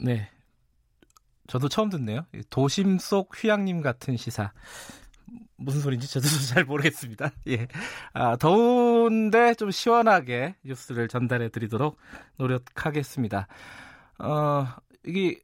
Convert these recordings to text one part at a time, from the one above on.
네. 저도 처음 듣네요. 도심 속 휴양림 같은 시사. 무슨 소리인지 저도 잘 모르겠습니다. 예. 아, 더운데 좀 시원하게 뉴스를 전달해 드리도록 노력하겠습니다. 어, 이게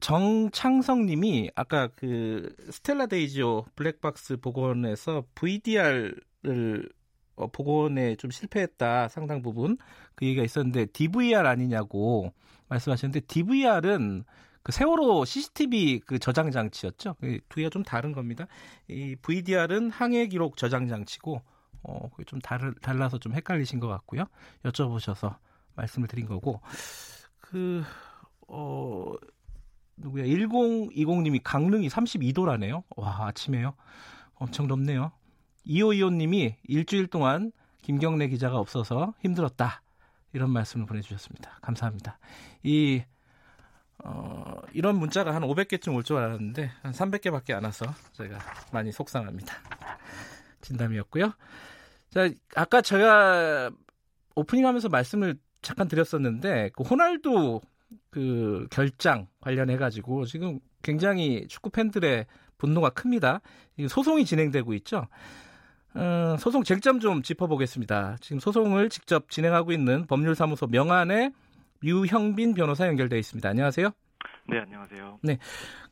정창성 님이 아까 그 스텔라 데이지호 블랙박스 복원에서 VDR을 어, 복원에 좀 실패했다 상당 부분 그 얘기가 있었는데 DVR 아니냐고 말씀하셨는데 DVR은 그 세월호 CCTV 그 저장 장치였죠. 두 개가 좀 다른 겁니다. 이 VDR은 항해 기록 저장 장치고 어, 그게 좀 다르, 달라서 좀 헷갈리신 것 같고요. 여쭤보셔서 말씀을 드린 거고 그 어, 누구야? 1020님이 강릉이 32도라네요. 와, 아침에요. 엄청 덥네요. 2525님이 일주일 동안 김경래 기자가 없어서 힘들었다. 이런 말씀을 보내주셨습니다. 감사합니다. 이, 어, 이런 문자가 한 500개쯤 올 줄 알았는데, 한 300개밖에 안 와서 제가 많이 속상합니다. 진담이었고요. 자, 아까 제가 오프닝 하면서 말씀을 잠깐 드렸었는데, 그 호날두 그 결장 관련해 가지고 지금 굉장히 축구 팬들의 분노가 큽니다. 소송이 진행되고 있죠. 어, 소송 쟁점 좀 짚어보겠습니다. 지금 소송을 직접 진행하고 있는 법률사무소 명안의 유형빈 변호사 연결되어 있습니다. 안녕하세요. 네, 안녕하세요. 네,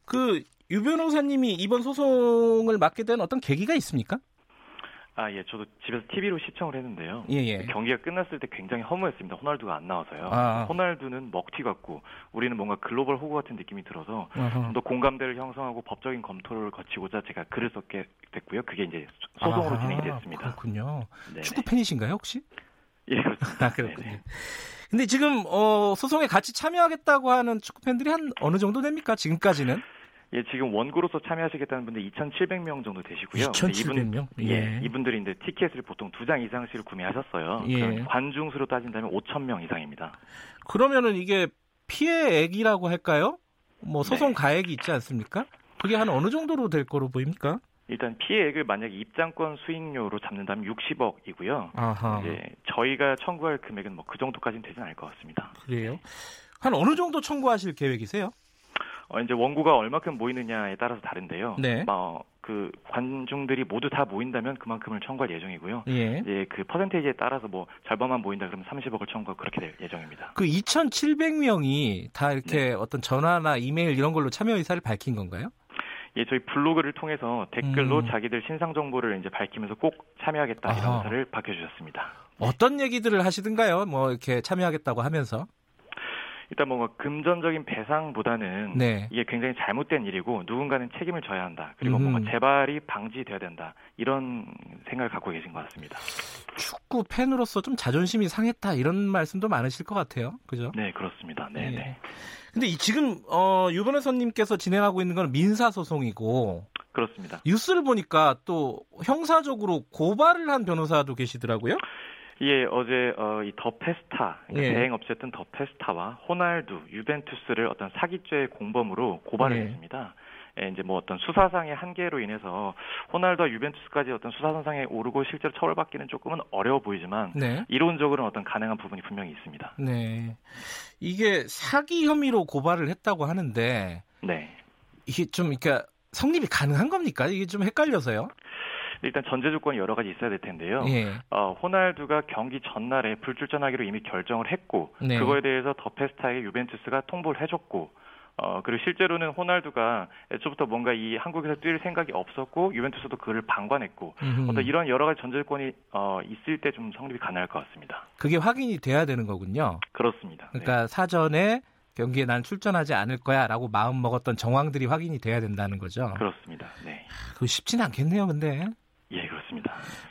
그 유 변호사님이 이번 소송을 맡게 된 어떤 계기가 있습니까? 아, 예, 저도 집에서 TV로 시청을 했는데요. 예, 예. 경기가 끝났을 때 굉장히 허무했습니다. 호날두가 안 나와서요. 아. 호날두는 먹튀 같고 우리는 뭔가 글로벌 호구 같은 느낌이 들어서 좀더 공감대를 형성하고 법적인 검토를 거치고자 제가 글을 썼게 됐고요. 그게 이제 소송으로 아, 진행이 됐습니다. 그렇군요. 네네. 축구 팬이신가요, 혹시? 예, 그렇습니다. 아, 그렇군요. 네네. 근데 지금 어, 소송에 같이 참여하겠다고 하는 축구 팬들이 한 어느 정도 됩니까? 지금까지는? 예, 지금 원고로서 참여하시겠다는 분들 2,700명 정도 되시고요. 근데 2,700명? 이분, 예. 예, 이분들이 이제 티켓을 보통 두 장 이상씩을 구매하셨어요. 예. 관중수로 따진다면 5,000명 이상입니다. 그러면은 이게 피해액이라고 할까요? 뭐 소송 네. 가액이 있지 않습니까? 그게 한 어느 정도로 될 거로 보입니까? 일단 피해액을 만약에 입장권 수익료로 잡는다면 60억이고요. 아하. 이제 저희가 청구할 금액은 뭐 그 정도까지는 되진 않을 것 같습니다. 그래요? 한 어느 정도 청구하실 계획이세요? 어, 이제 원고가 얼마큼 모이느냐에 따라서 다른데요. 네. 어, 그 관중들이 모두 다 모인다면 그만큼을 청구할 예정이고요. 예. 이제 그 퍼센테이지에 따라서 뭐 절반만 모인다 그러면 30억을 청구하고 그렇게 될 예정입니다. 그 2,700명이 다 이렇게 네. 어떤 전화나 이메일 이런 걸로 참여 의사를 밝힌 건가요? 예, 저희 블로그를 통해서 댓글로 음. 자기들 신상 정보를 이제 밝히면서 꼭 참여하겠다 아하. 이런 의사를 밝혀주셨습니다. 어떤 얘기들을 하시든가요? 뭐 이렇게 참여하겠다고 하면서. 일단 뭔가 금전적인 배상보다는 네. 이게 굉장히 잘못된 일이고 누군가는 책임을 져야 한다. 그리고 음. 뭔가 재발이 방지돼야 된다. 이런 생각을 갖고 계신 것 같습니다. 축구 팬으로서 좀 자존심이 상했다 이런 말씀도 많으실 것 같아요. 그죠? 네, 그렇습니다. 네, 예. 네. 근데 이 지금 어, 유 변호사님께서 진행하고 있는 건 민사 소송이고 그렇습니다. 뉴스를 보니까 또 형사적으로 고발을 한 변호사도 계시더라고요. 예, 어제 어, 이 더 페스타 그러니까 예. 대행 업체였던 더 페스타와 호날두, 유벤투스를 어떤 사기죄 공범으로 고발을 예. 했습니다. 예, 이제 뭐 어떤 수사상의 한계로 인해서 호날두와 유벤투스까지 어떤 수사선상에 오르고 실제로 처벌받기는 조금은 어려워 보이지만 네. 이론적으로는 어떤 가능한 부분이 분명히 있습니다. 네. 이게 사기 혐의로 고발을 했다고 하는데 네. 이게 좀 그러니까 성립이 가능한 겁니까? 이게 좀 헷갈려서요. 일단 전제 조건이 여러 가지 있어야 될 텐데요. 예. 어, 호날두가 경기 전날에 불출전하기로 이미 결정을 했고 네. 그거에 대해서 더 페스타에게 유벤투스가 통보를 해줬고 어, 그리고 실제로는 호날두가 애초부터 뭔가 이 한국에서 뛸 생각이 없었고 유벤투스도 그를 방관했고 음흠. 어떤 이런 여러 가지 전제 조건이 어, 있을 때 좀 성립이 가능할 것 같습니다. 그게 확인이 돼야 되는 거군요. 그렇습니다. 네. 그러니까 사전에 경기에 난 출전하지 않을 거야라고 마음 먹었던 정황들이 확인이 돼야 된다는 거죠. 그렇습니다. 네. 그거 쉽진 않겠네요, 근데.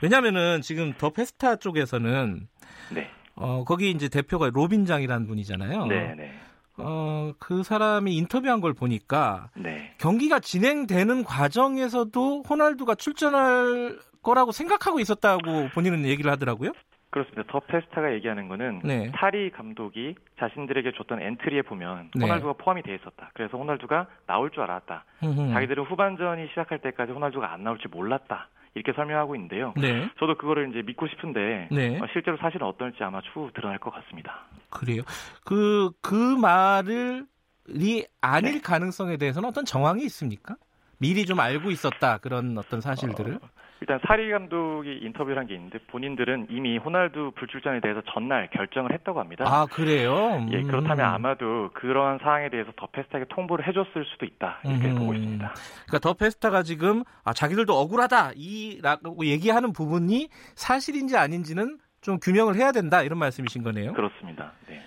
왜냐면은 지금 더 페스타 쪽에서는 네. 어 거기 이제 대표가 로빈장이라는 분이잖아요. 네, 네. 어, 그 사람이 인터뷰한 걸 보니까 네. 경기가 진행되는 과정에서도 호날두가 출전할 거라고 생각하고 있었다고 본인은 얘기를 하더라고요. 그렇습니다. 더 페스타가 얘기하는 거는 네. 사리 감독이 자신들에게 줬던 엔트리에 보면 네. 호날두가 포함이 돼 있었다. 그래서 호날두가 나올 줄 알았다. 음. 자기들은 후반전이 시작할 때까지 호날두가 안 나올 줄 몰랐다. 이렇게 설명하고 있는데요. 네. 저도 그거를 이제 믿고 싶은데 네. 어, 실제로 사실은 어떨지 아마 추후 드러날 것 같습니다. 그래요. 그, 그 말을, 이 아닐 네. 가능성에 대해서는 어떤 정황이 있습니까? 미리 좀 알고 있었다. 그런 어떤 사실들을. 어, 일단 사리 감독이 인터뷰를 한 게 있는데 본인들은 이미 호날두 불출전에 대해서 전날 결정을 했다고 합니다. 아, 그래요? 예, 음. 그렇다면 아마도 그러한 사항에 대해서 더 페스타에게 통보를 해줬을 수도 있다 이렇게 음. 보고 있습니다. 그러니까 더 페스타가 지금 아, 자기들도 억울하다 이라고 얘기하는 부분이 사실인지 아닌지는 좀 규명을 해야 된다 이런 말씀이신 거네요. 그렇습니다. 네.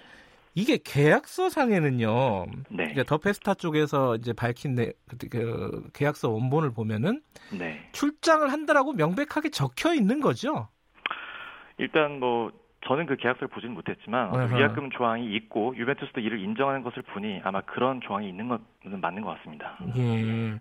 이게 계약서상에는요. 네. 그러니까 더 페스타 쪽에서 이제 밝힌 내, 그, 그 계약서 원본을 보면은 네. 출장을 한다라고 명백하게 적혀 있는 거죠. 일단 뭐 저는 그 계약서를 보지는 못했지만 아하. 위약금 조항이 있고 유벤투스도 이를 인정하는 것을 보니 아마 그런 조항이 있는 것은 맞는 것 같습니다. 예.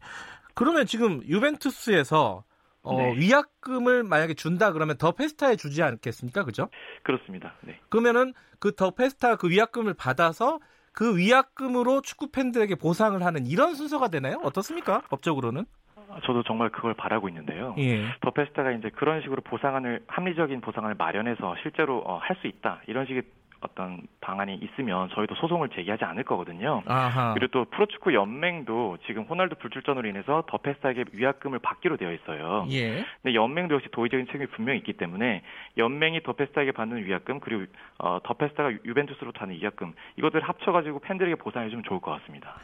그러면 지금 유벤투스에서 어, 네. 위약금을 만약에 준다 그러면 더 페스타에 주지 않겠습니까? 그죠? 그렇습니다. 네. 그러면은 그 더 페스타 그 위약금을 받아서 그 위약금으로 축구 팬들에게 보상을 하는 이런 순서가 되나요? 어떻습니까? 법적으로는? 저도 정말 그걸 바라고 있는데요. 예. 더 페스타가 이제 그런 식으로 보상안을 합리적인 보상을 마련해서 실제로 어, 할 수 있다 이런 식의 어떤 방안이 있으면 저희도 소송을 제기하지 않을 거거든요. 아하. 그리고 또 프로축구 연맹도 지금 호날두 불출전으로 인해서 더 페스타에게 위약금을 받기로 되어 있어요. 예. 근데 연맹도 역시 도의적인 책임이 분명히 있기 때문에 연맹이 더 페스타에게 받는 위약금 그리고 어, 더 페스타가 유벤투스로 타는 위약금 이것들을 합쳐가지고 팬들에게 보상해 주면 좋을 것 같습니다.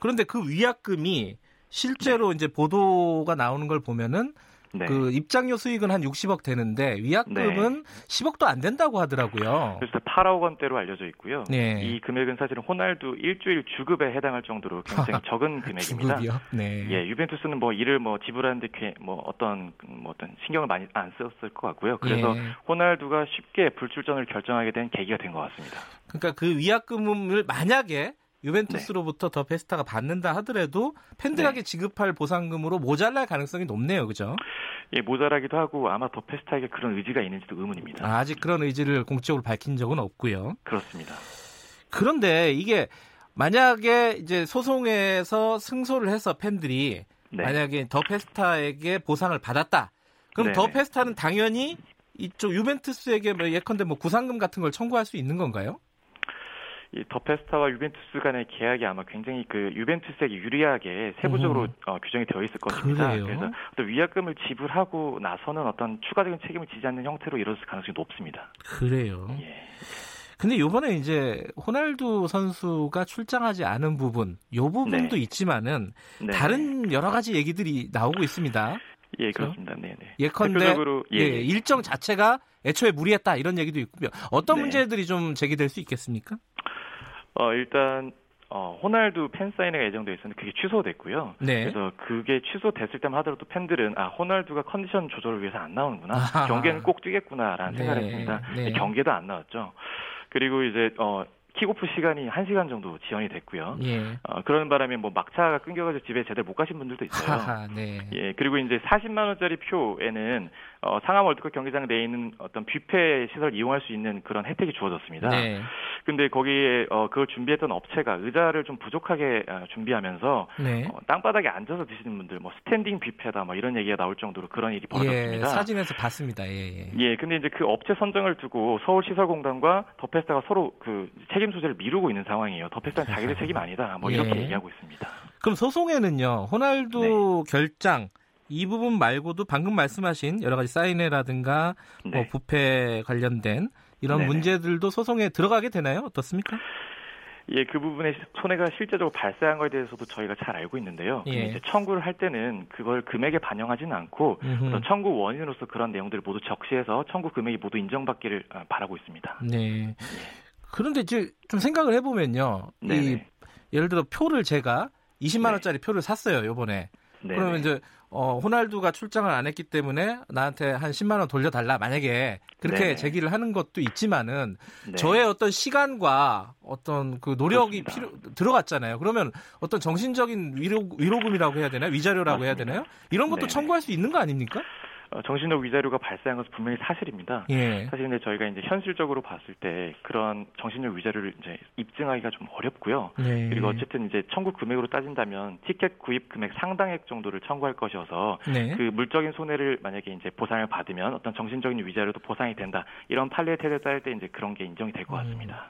그런데 그 위약금이 실제로 이제 보도가 나오는 걸 보면은 네. 그 입장료 수익은 한 60억 되는데 위약금은 10억도 안 된다고 하더라고요. 그래서 8억 원대로 알려져 있고요. 네. 이 금액은 사실은 호날두 일주일 주급에 해당할 정도로 굉장히 적은 금액입니다. 주급이요? 네. 예, 유벤투스는 뭐 이를 뭐 지불하는데 꽤뭐 어떤 뭐 어떤 신경을 많이 안 썼을 것 같고요. 그래서 예. 호날두가 쉽게 불출전을 결정하게 된 계기가 된 것 같습니다. 그러니까 그 위약금을 만약에 유벤투스로부터 더 페스타가 받는다 하더라도 팬들에게 네. 지급할 보상금으로 모자랄 가능성이 높네요. 그죠? 예, 모자라기도 하고 아마 더 페스타에게 그런 의지가 있는지도 의문입니다. 아, 아직 그런 의지를 공적으로 밝힌 적은 없고요. 그렇습니다. 그런데 이게 만약에 이제 소송에서 승소를 해서 팬들이 네. 만약에 더 페스타에게 보상을 받았다. 그럼 네네. 더 페스타는 당연히 이쪽 유벤투스에게 뭐 예컨대 뭐 구상금 같은 걸 청구할 수 있는 건가요? 이 더 페스타와 유벤투스 간의 계약이 아마 굉장히 그 유벤투스에게 유리하게 세부적으로 음. 어, 규정이 되어 있을 것입니다. 그래요? 래서 어떤 위약금을 지불하고 나서는 어떤 추가적인 책임을 지지 않는 형태로 이루어질 가능성이 높습니다. 그래요. 예. 근데 요번에 이제 호날두 선수가 출장하지 않은 부분, 요 부분도 네. 있지만은 네. 다른 여러 가지 얘기들이 나오고 있습니다. 예, 그렇습니다. 네, 네. 예컨대 대표적으로 예, 예, 예. 일정 자체가 애초에 무리했다 이런 얘기도 있고요. 어떤 네. 문제들이 좀 제기될 수 있겠습니까? 어, 일단 어, 호날두 팬 사인회가 예정돼 있었는데 그게 취소됐고요. 네. 그래서 그게 취소됐을 때만 하더라도 팬들은 아 호날두가 컨디션 조절을 위해서 안 나오는구나 아하. 경기에는 꼭 뛰겠구나라는 네, 생각을 했습니다. 네. 경기도 안 나왔죠. 그리고 이제 어 킥오프 시간이 1시간 정도 지연이 됐고요. 예. 어, 그러는 바람에 뭐 막차가 끊겨가지고 집에 제대로 못 가신 분들도 있어요. 하하, 네. 예, 그리고 이제 40만 원짜리 표에는 어, 상암 월드컵 경기장 내에 있는 어떤 뷔페 시설 이용할 수 있는 그런 혜택이 주어졌습니다. 네. 근데 거기에 어, 그걸 준비했던 업체가 의자를 좀 부족하게 어, 준비하면서 네. 어, 땅바닥에 앉아서 드시는 분들 뭐 스탠딩 뷔페다 뭐 이런 얘기가 나올 정도로 그런 일이 예, 벌어졌습니다. 사진에서 봤습니다. 예, 예. 예, 근데 이제 그 업체 선정을 두고 서울시설공단과 더페스타가 서로 그 책임 소재를 미루고 있는 상황이에요. 더페스타는 자기들 책임 아니다. 뭐 이렇게 예. 얘기하고 있습니다. 그럼 소송에는요, 호날두 결장 이 부분 말고도 방금 말씀하신 여러 가지 사인회라든가 뭐 네. 부패 관련된 이런 네네. 문제들도 소송에 들어가게 되나요? 어떻습니까? 예, 그 부분에 손해가 실제적으로 발생한 것에 대해서도 저희가 잘 알고 있는데요. 예. 이제 청구를 할 때는 그걸 금액에 반영하지는 않고. 어떤 청구 원인으로서 그런 내용들을 모두 적시해서 청구 금액이 모두 인정받기를 아, 바라고 있습니다. 네. 그런데 이제 좀 생각을 해보면요. 이 네네. 예를 들어 표를 제가 20만 네. 원짜리 표를 샀어요. 요번에. 네. 그러면 이제 어, 호날두가 출장을 안 했기 때문에 나한테 한 10만 원 돌려달라. 만약에 그렇게 네. 제기를 하는 것도 있지만은 네. 저의 어떤 시간과 어떤 그 노력이 그렇습니다. 필요 들어갔잖아요. 그러면 어떤 정신적인 위로, 위로금이라고 해야 되나요? 위자료라고 해야 맞습니다. 되나요? 이런 것도 네네. 청구할 수 있는 거 아닙니까? 어, 정신적 위자료가 발생한 것은 분명히 사실입니다. 예. 사실 근데 저희가 이제 현실적으로 봤을 때 그런 정신적 위자료를 이제 입증하기가 좀 어렵고요. 네. 그리고 어쨌든 이제 청구 금액으로 따진다면 티켓 구입 금액 상당액 정도를 청구할 것이어서 네. 그 물적인 손해를 만약에 이제 보상을 받으면 어떤 정신적인 위자료도 보상이 된다. 이런 판례 태도에 따를 때 이제 그런 게 인정이 될것 음. 같습니다.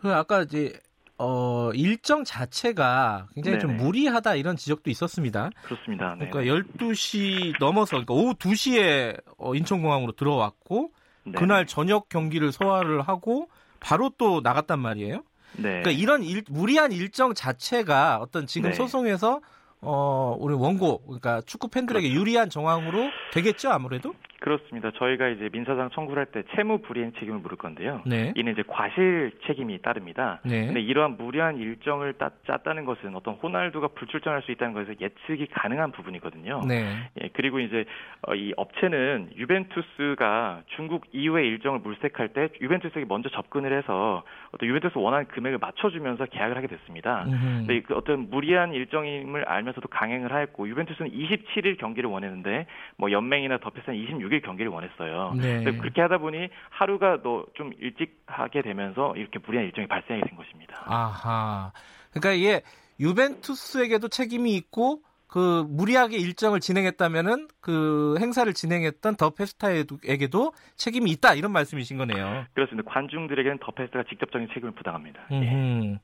그 아까 이제 어, 일정 자체가 굉장히 좀 네네. 무리하다 이런 지적도 있었습니다. 그렇습니다. 네. 그러니까 12시 넘어서 그러니까 오후 2시에 어, 인천공항으로 들어왔고 네. 그날 저녁 경기를 소화를 하고 바로 또 나갔단 말이에요. 네. 그러니까 이런 일- 무리한 일정 자체가 어떤 지금 네. 소송에서 어, 우리 원고 그러니까 축구 팬들에게 그렇죠. 유리한 정황으로 되겠죠, 아무래도? 그렇습니다. 저희가 이제 민사상 청구를 할 때 채무 불이행 책임을 물을 건데요. 네. 이는 이제 과실 책임이 따릅니다. 네. 근데 이러한 무리한 일정을 따, 짰다는 것은 어떤 호날두가 불출전할 수 있다는 것에서 예측이 가능한 부분이거든요. 네. 예, 그리고 이제 어, 이 업체는 유벤투스가 중국 이후의 일정을 물색할 때 유벤투스에게 먼저 접근을 해서 어떤 유벤투스 원하는 금액을 맞춰주면서 계약을 하게 됐습니다. 음흠. 근데 그 어떤 무리한 일정임을 알면서 도 강행을 하였고 유벤투스는 27일 경기를 원했는데 뭐 연맹이나 더패스는 26일 경기를 원했어요. 네. 그렇게 하다 보니 하루가 더 좀 일찍 하게 되면서 이렇게 무리한 일정이 발생하게 된 것입니다. 아하. 그러니까 이게 유벤투스에게도 책임이 있고 그 무리하게 일정을 진행했다면은 그 행사를 진행했던 더 페스타에게도 책임이 있다 이런 말씀이신 거네요. 그렇습니다. 관중들에게는 더패스가 직접적인 책임을 부담합니다. 예.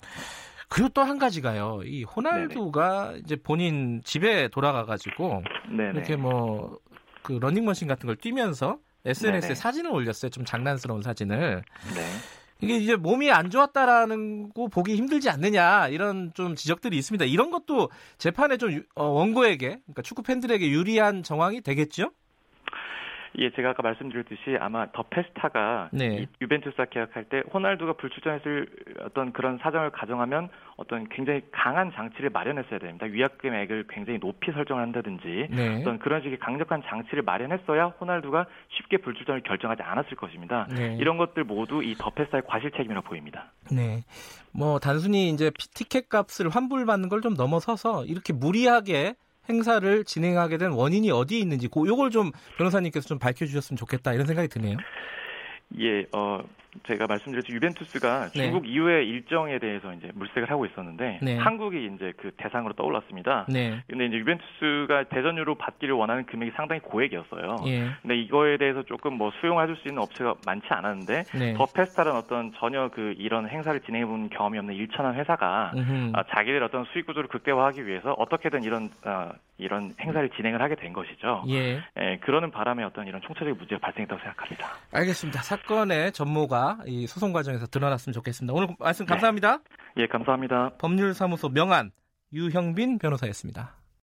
그리고 또 한 가지가요. 이 호날두가 이제 본인 집에 돌아가 가지고 네네. 이렇게 뭐 그 러닝머신 같은 걸 뛰면서 SNS에 네네. 사진을 올렸어요. 좀 장난스러운 사진을. 네. 이게 이제 몸이 안 좋았다라는 거 보기 힘들지 않느냐 이런 좀 지적들이 있습니다. 이런 것도 재판에 좀 유- 어, 원고에게 그러니까 축구 팬들에게 유리한 정황이 되겠죠? 예, 제가 아까 말씀드렸듯이 아마 더 페스타가 네. 이 유벤투스와 계약할 때 호날두가 불출전했을 어떤 그런 사정을 가정하면 어떤 굉장히 강한 장치를 마련했어야 됩니다. 위약금액을 굉장히 높이 설정을 한다든지 네. 어떤 그런 식의 강력한 장치를 마련했어야 호날두가 쉽게 불출전을 결정하지 않았을 것입니다. 네. 이런 것들 모두 이 더 페스타의 과실 책임이라고 보입니다. 네. 뭐 단순히 이제 피- 티켓 값을 환불받는 걸 좀 넘어서서 이렇게 무리하게 행사를 진행하게 된 원인이 어디에 있는지 그 요걸 좀 변호사님께서 좀 밝혀주셨으면 좋겠다 이런 생각이 드네요. 예, 어, 제가 말씀드렸죠. 유벤투스가 네. 중국 이후의 일정에 대해서 이제 물색을 하고 있었는데 네. 한국이 이제 그 대상으로 떠올랐습니다. 네. 근데 이제 유벤투스가 대전유로 받기를 원하는 금액이 상당히 고액이었어요. 예. 근데 이거에 대해서 조금 뭐 수용해줄 수 있는 업체가 많지 않았는데 네. 더 페스타라는 어떤 전혀 그 이런 행사를 진행해본 경험이 없는 일천한 회사가 음흠. 아, 자기들 어떤 수익 구조를 극대화하기 위해서 어떻게든 이런 아, 이런 행사를 진행을 하게 된 것이죠. 예. 예, 그러는 바람에 어떤 이런 총체적인 문제가 발생했다고 생각합니다. 알겠습니다. 사건의 전모가 이 소송 과정에서 드러났으면 좋겠습니다. 오늘 말씀 감사합니다. 예, 감사합니다. 법률사무소 명안 유형빈 변호사였습니다.